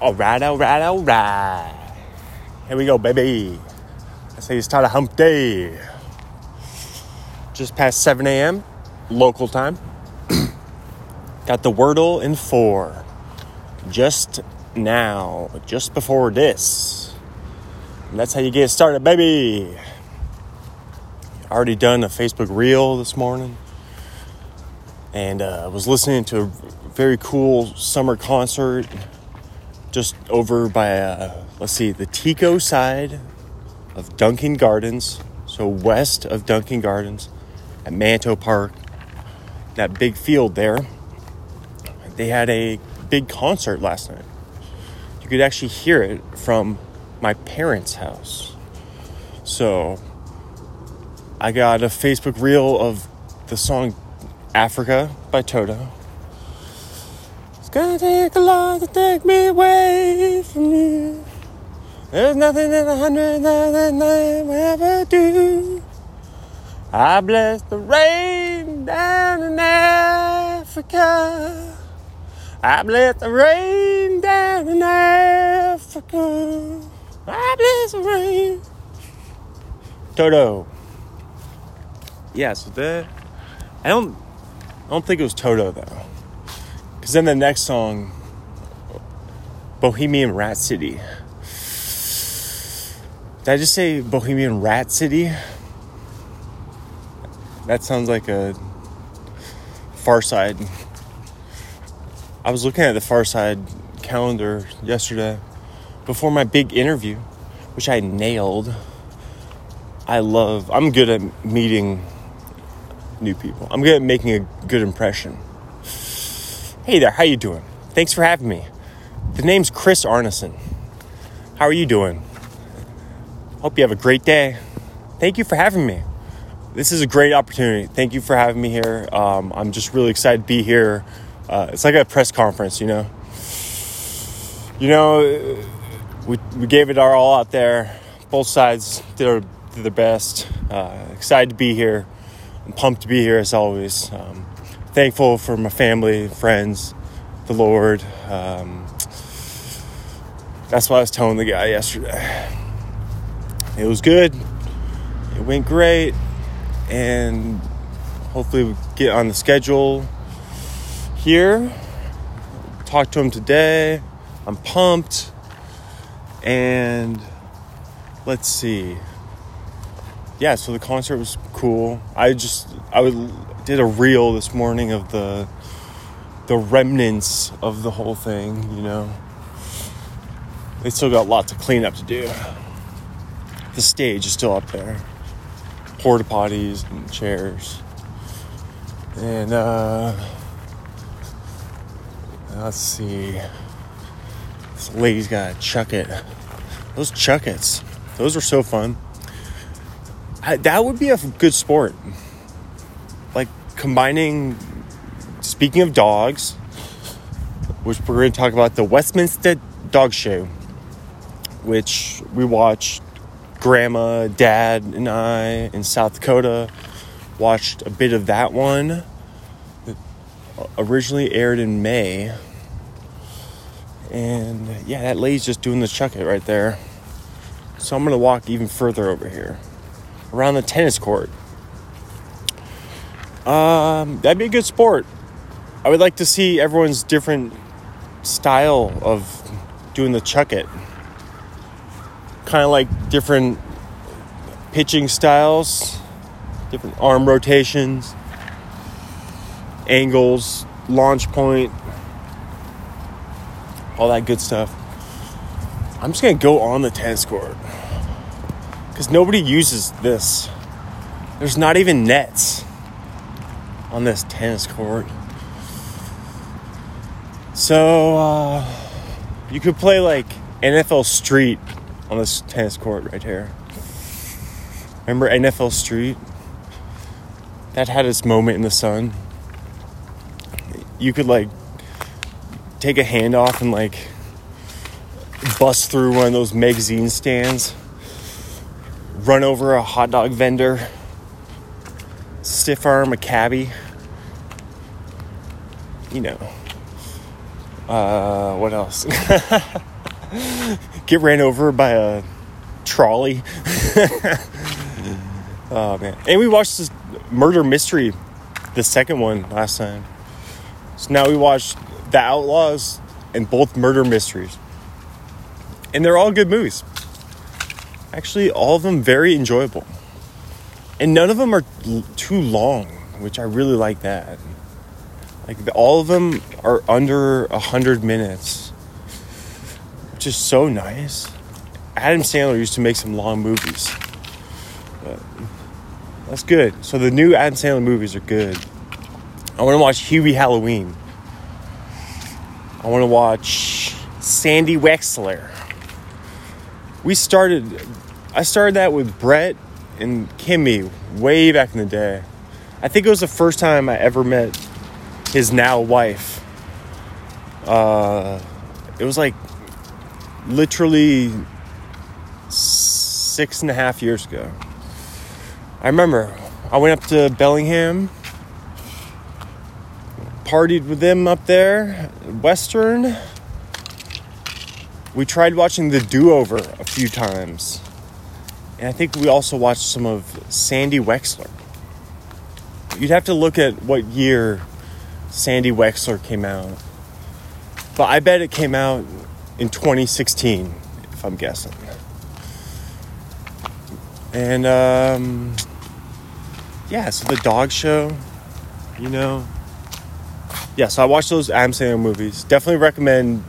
All right, all right, all right. Here we go, baby. I say you start a hump day. Just past 7 a.m. local time. Got the Wordle in four. Just now, just before this. And that's how you get started, baby. Already done a Facebook reel this morning. And uh, was listening to a very cool summer concert just over by, uh, let's see, the Tico side of Duncan Gardens. So west of Duncan Gardens at Manito Park, that big field there. They had a big concert last night. You could actually hear it from my parents' house. So I got a Facebook reel of the song Africa by Toto. Gonna take a lot to take me away from you. There's nothing in a hundred thousand I will ever do. I bless the rain down in Africa. I bless the rain down in Africa. I bless the rain. Toto. Yeah, so that I don't I don't think it was Toto though. Cause then the next song Bohemian Rat City. Did I just say Bohemian Rat City? That sounds like a Far Side. I was looking at the Far Side calendar yesterday before my big interview, which I nailed. I love, I'm good at meeting new people. I'm good at making a good impression. Hey there, how you doing? Thanks for having me. The name's Chris Arneson. How are you doing? Hope you have a great day. Thank you for having me. This is a great opportunity. Thank you for having me here. Um, I'm just really excited to be here. Uh, it's like a press conference, you know. You know, we, we gave it our all out there. Both sides did, our, did their best. Uh, excited to be here. I'm pumped to be here as always. Um, thankful for my family, friends, the Lord. Um, that's what I was telling the guy yesterday. It was good. It went great. And hopefully we get on the schedule here. Talk to him today. I'm pumped. And let's see. Yeah, so the concert was cool. I just I would, did a reel this morning of the the remnants of the whole thing, you know. They still got lots of cleanup to do. The stage is still up there. Porta potties and chairs. And uh let's see. This lady's got a chuck it. Those chuckets. Those are so fun. I, that would be a good sport. Combining speaking of dogs, which we're going to talk about the Westminster Dog Show, which we watched. Grandma, Dad, and I in South Dakota watched a bit of that one. It originally aired in May. And yeah, that lady's just doing the chuck it right there. So I'm going to walk even further over here around the tennis court. Um, that'd be a good sport. I would like to see everyone's different style of doing the chuck it. Kind of like different pitching styles, different arm rotations, angles, launch point, all that good stuff. I'm just gonna go on the tennis court because nobody uses this. There's not even nets on this tennis court. So, uh, you could play like NFL Street on this tennis court right here. Remember NFL Street? That had its moment in the sun. You could like take a hand off and like bust through one of those magazine stands, run over a hot dog vendor, stiff arm a cabbie. You know, Uh, what else? Get ran over by a trolley. oh man! And we watched this murder mystery, the second one last time. So now we watched The Outlaws and both murder mysteries, and they're all good movies. Actually, all of them very enjoyable, and none of them are too long, which I really like that. Like the, all of them are under a hundred minutes, which is so nice. Adam Sandler used to make some long movies. But that's good. So the new Adam Sandler movies are good. I want to watch Hubie Halloween. I want to watch Sandy Wexler. We started, I started that with Brett and Kimmy way back in the day. I think it was the first time I ever met his now wife. Uh, it was like literally six and a half years ago. I remember I went up to Bellingham, partied with them up there, Western. We tried watching The Do Over a few times. And I think we also watched some of Sandy Wexler. You'd have to look at what year Sandy Wexler came out. But I bet it came out in 2016, if I'm guessing. And um, yeah, so the dog show, you know. Yeah, so I watched those Adam Sandler movies. Definitely recommend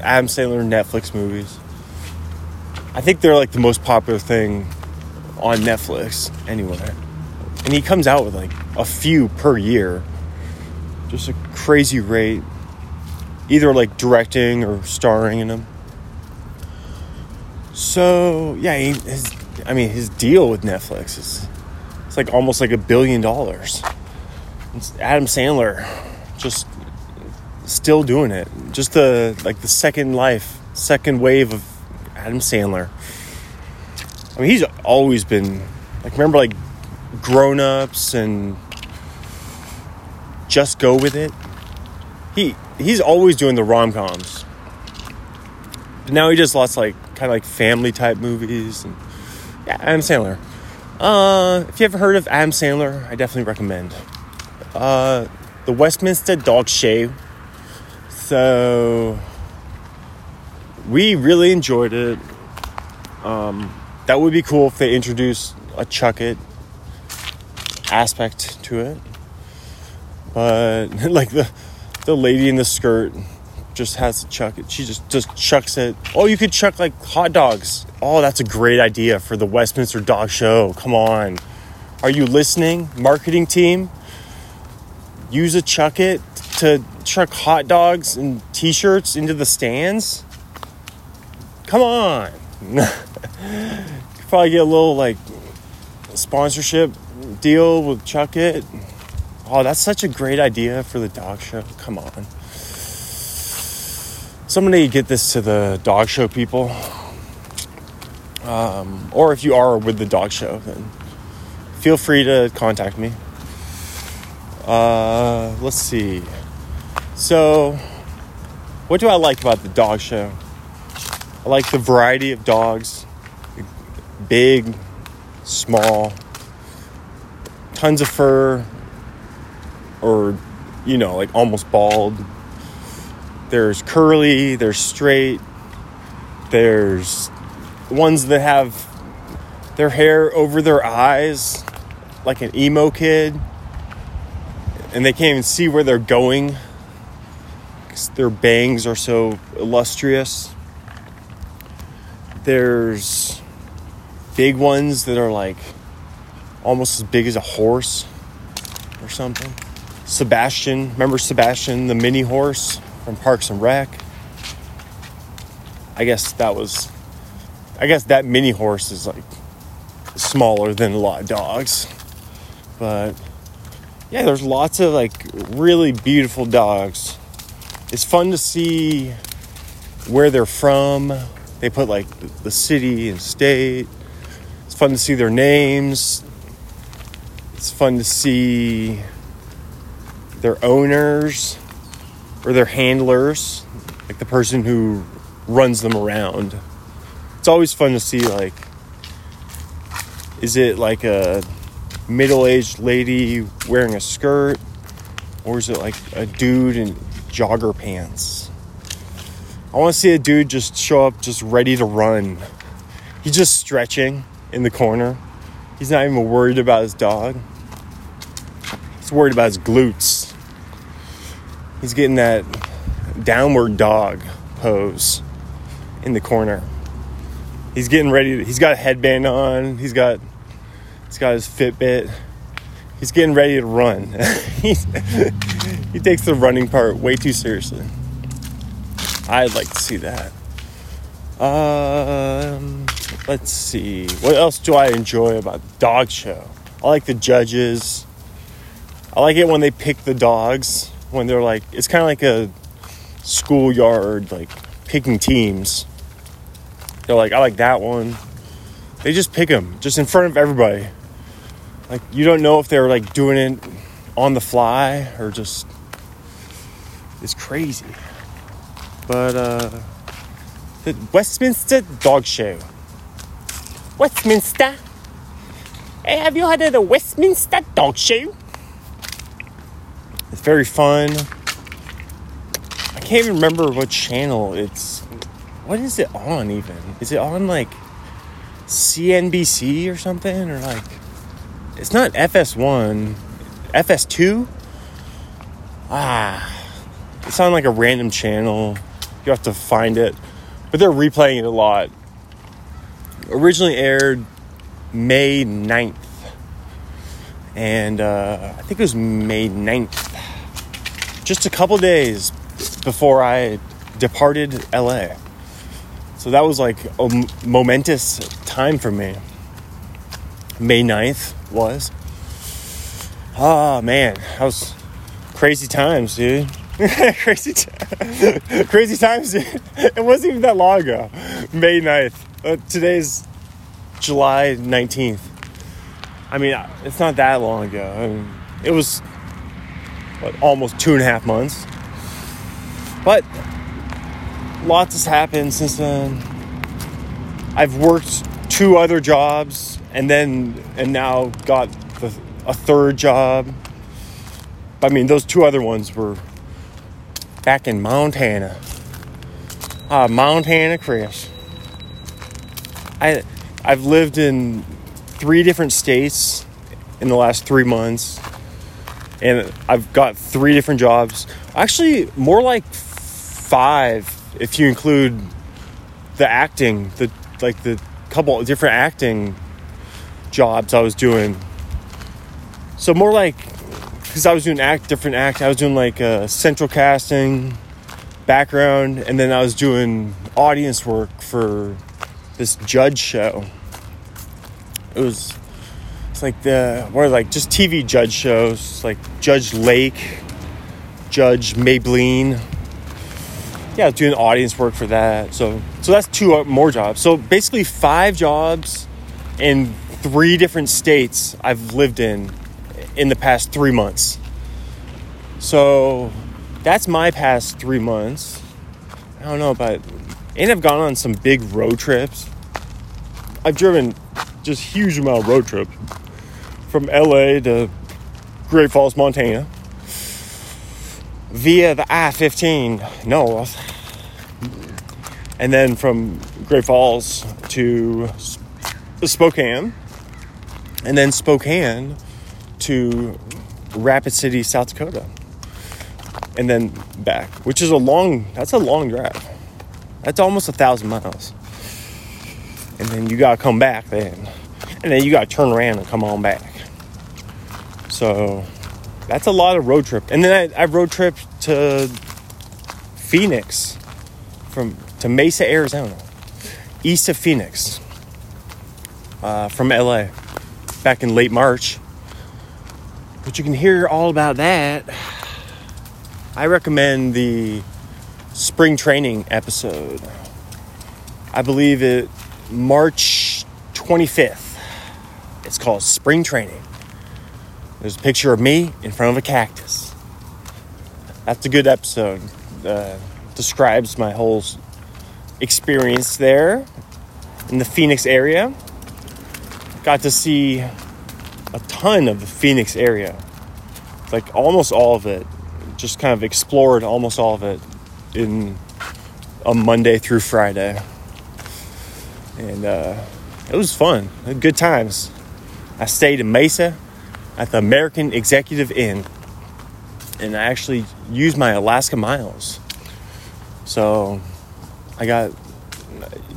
Adam Sandler Netflix movies. I think they're like the most popular thing on Netflix anywhere. And he comes out with like a few per year. Just a crazy rate. Either like directing or starring in them. So, yeah, he, his, I mean, his deal with Netflix is it's like almost like a billion dollars. It's Adam Sandler just still doing it. Just the like the second life, second wave of Adam Sandler. I mean, he's always been like remember like Grown Ups and Just Go with It. He he's always doing the rom coms. But now he just lost like kind of like family type movies and yeah, Adam Sandler. Uh, if you haven't heard of Adam Sandler, I definitely recommend. Uh, the Westminster Dog Show. So we really enjoyed it. Um, that would be cool if they introduced a chuck it aspect to it. But like the the lady in the skirt just has to chuck it. She just just chucks it. Oh, you could chuck like hot dogs. Oh, that's a great idea for the Westminster Dog Show. Come on. Are you listening, marketing team? Use a chuck it to chuck hot dogs and t-shirts into the stands? Come on. Probably get a little like sponsorship deal with Chuck It. Oh, that's such a great idea for the dog show. Come on. Somebody get this to the dog show people. Um, or if you are with the dog show, then feel free to contact me. Uh, let's see. So, what do I like about the dog show? I like the variety of dogs big, small, tons of fur, or, you know, like almost bald. There's curly, there's straight, there's ones that have their hair over their eyes, like an emo kid, and they can't even see where they're going because their bangs are so illustrious. There's big ones that are like almost as big as a horse or something. Sebastian, remember Sebastian, the mini horse from Parks and Rec? I guess that was, I guess that mini horse is like smaller than a lot of dogs. But yeah, there's lots of like really beautiful dogs. It's fun to see where they're from. They put like the city and state. It's fun to see their names. It's fun to see their owners. or their handlers, like the person who runs them around. It's always fun to see like is it like a middle-aged lady wearing a skirt or is it like a dude in jogger pants? I want to see a dude just show up just ready to run. He's just stretching in the corner. He's not even worried about his dog. He's worried about his glutes. He's getting that downward dog pose in the corner. He's getting ready. To, he's got a headband on. He's got he's got his Fitbit. He's getting ready to run. he takes the running part way too seriously. I'd like to see that. Um, let's see. What else do I enjoy about dog show? I like the judges. I like it when they pick the dogs. When they're like, it's kind of like a schoolyard, like picking teams. They're like, I like that one. They just pick them just in front of everybody. Like you don't know if they're like doing it on the fly or just it's crazy. But uh the Westminster Dog Show. Westminster. Hey, have you heard of the Westminster Dog Show? It's very fun. I can't even remember what channel it's. What is it on even? Is it on like CNBC or something? Or like. It's not FS1. FS2? Ah. It's on like a random channel. You have to find it but they're replaying it a lot. Originally aired May 9th, and uh, I think it was May 9th, just a couple days before I departed LA. So that was like a momentous time for me. May 9th was. Oh man, that was crazy times, dude. crazy, t- crazy times. it wasn't even that long ago. May 9th. Uh, today's July 19th. I mean, it's not that long ago. I mean, it was what, almost two and a half months. But lots has happened since then. I've worked two other jobs and then and now got the, a third job. I mean, those two other ones were back in Montana. Uh, Montana Chris. I I've lived in three different states in the last three months, and I've got three different jobs. Actually, more like five if you include the acting, the like the couple different acting jobs I was doing. So more like because I was doing act different act. I was doing like uh, central casting, background, and then I was doing audience work for this judge show. It was it's like the what like just TV judge shows like Judge Lake, Judge Mablean. Yeah, doing audience work for that. So so that's two more jobs. So basically five jobs in three different states I've lived in in the past three months. So that's my past three months. I don't know, but and I've gone on some big road trips. I've driven just huge amount of road trips from LA to Great Falls, Montana, via the I 15 north, and then from Great Falls to Spokane, and then Spokane to Rapid City, South Dakota, and then back, which is a long. That's a long drive. That's almost a thousand miles, and then you gotta come back then, and then you gotta turn around and come on back. So that's a lot of road trip, and then I, I road trip to Phoenix from to Mesa, Arizona, east of Phoenix, uh, from LA, back in late March but you can hear all about that. I recommend the spring training episode. I believe it March 25th. It's called Spring Training. There's a picture of me in front of a cactus. that's a good episode. Uh, describes my whole experience there in the Phoenix area. Got to see a ton of the Phoenix area, like almost all of it. Just kind of explored almost all of it in a Monday through Friday, and uh, it was fun. Good times. I stayed in Mesa at the American Executive Inn, and I actually used my Alaska miles. So I got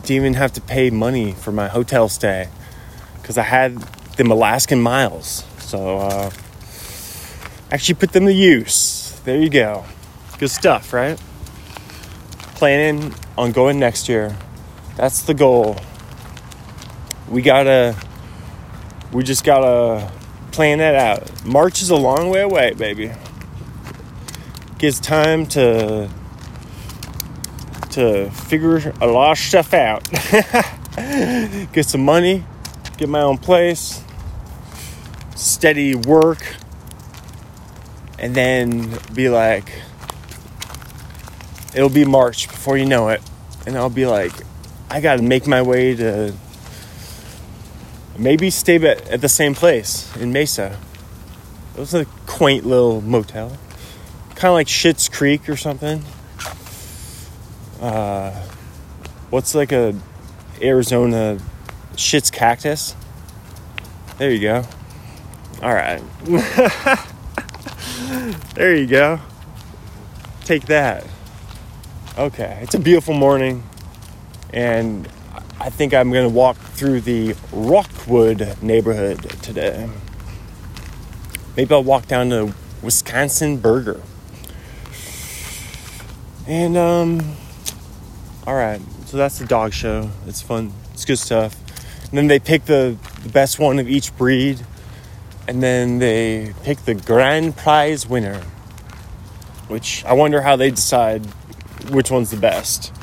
didn't even have to pay money for my hotel stay because I had them Alaskan miles. So uh, actually put them to use. There you go. Good stuff, right? Planning on going next year. That's the goal. We gotta, we just gotta plan that out. March is a long way away, baby. Gives time to to figure a lot of stuff out. get some money, get my own place, steady work, and then be like, it'll be March before you know it. And I'll be like, I gotta make my way to maybe stay at the same place in Mesa. It was a quaint little motel, kind of like Schitt's Creek or something uh, what's like a Arizona shit's cactus? There you go. All right. there you go. Take that. Okay, it's a beautiful morning, and I think I'm gonna walk through the Rockwood neighborhood today. Maybe I'll walk down to Wisconsin Burger. And um all right, so that's the dog show. It's fun. It's good stuff. And then they pick the, the best one of each breed, and then they pick the grand prize winner. Which I wonder how they decide which one's the best.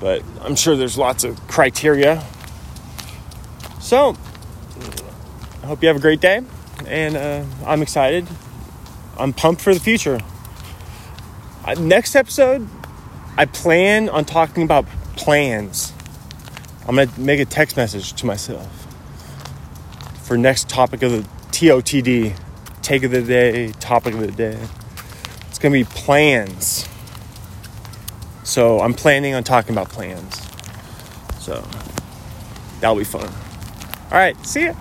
But I'm sure there's lots of criteria. So, I hope you have a great day, and uh, I'm excited. I'm pumped for the future. Uh, next episode, I plan on talking about plans. I'm to make a text message to myself for next topic of the TOTD, take of the day, topic of the day. It's going to be plans. So I'm planning on talking about plans. So that'll be fun. All right, see ya.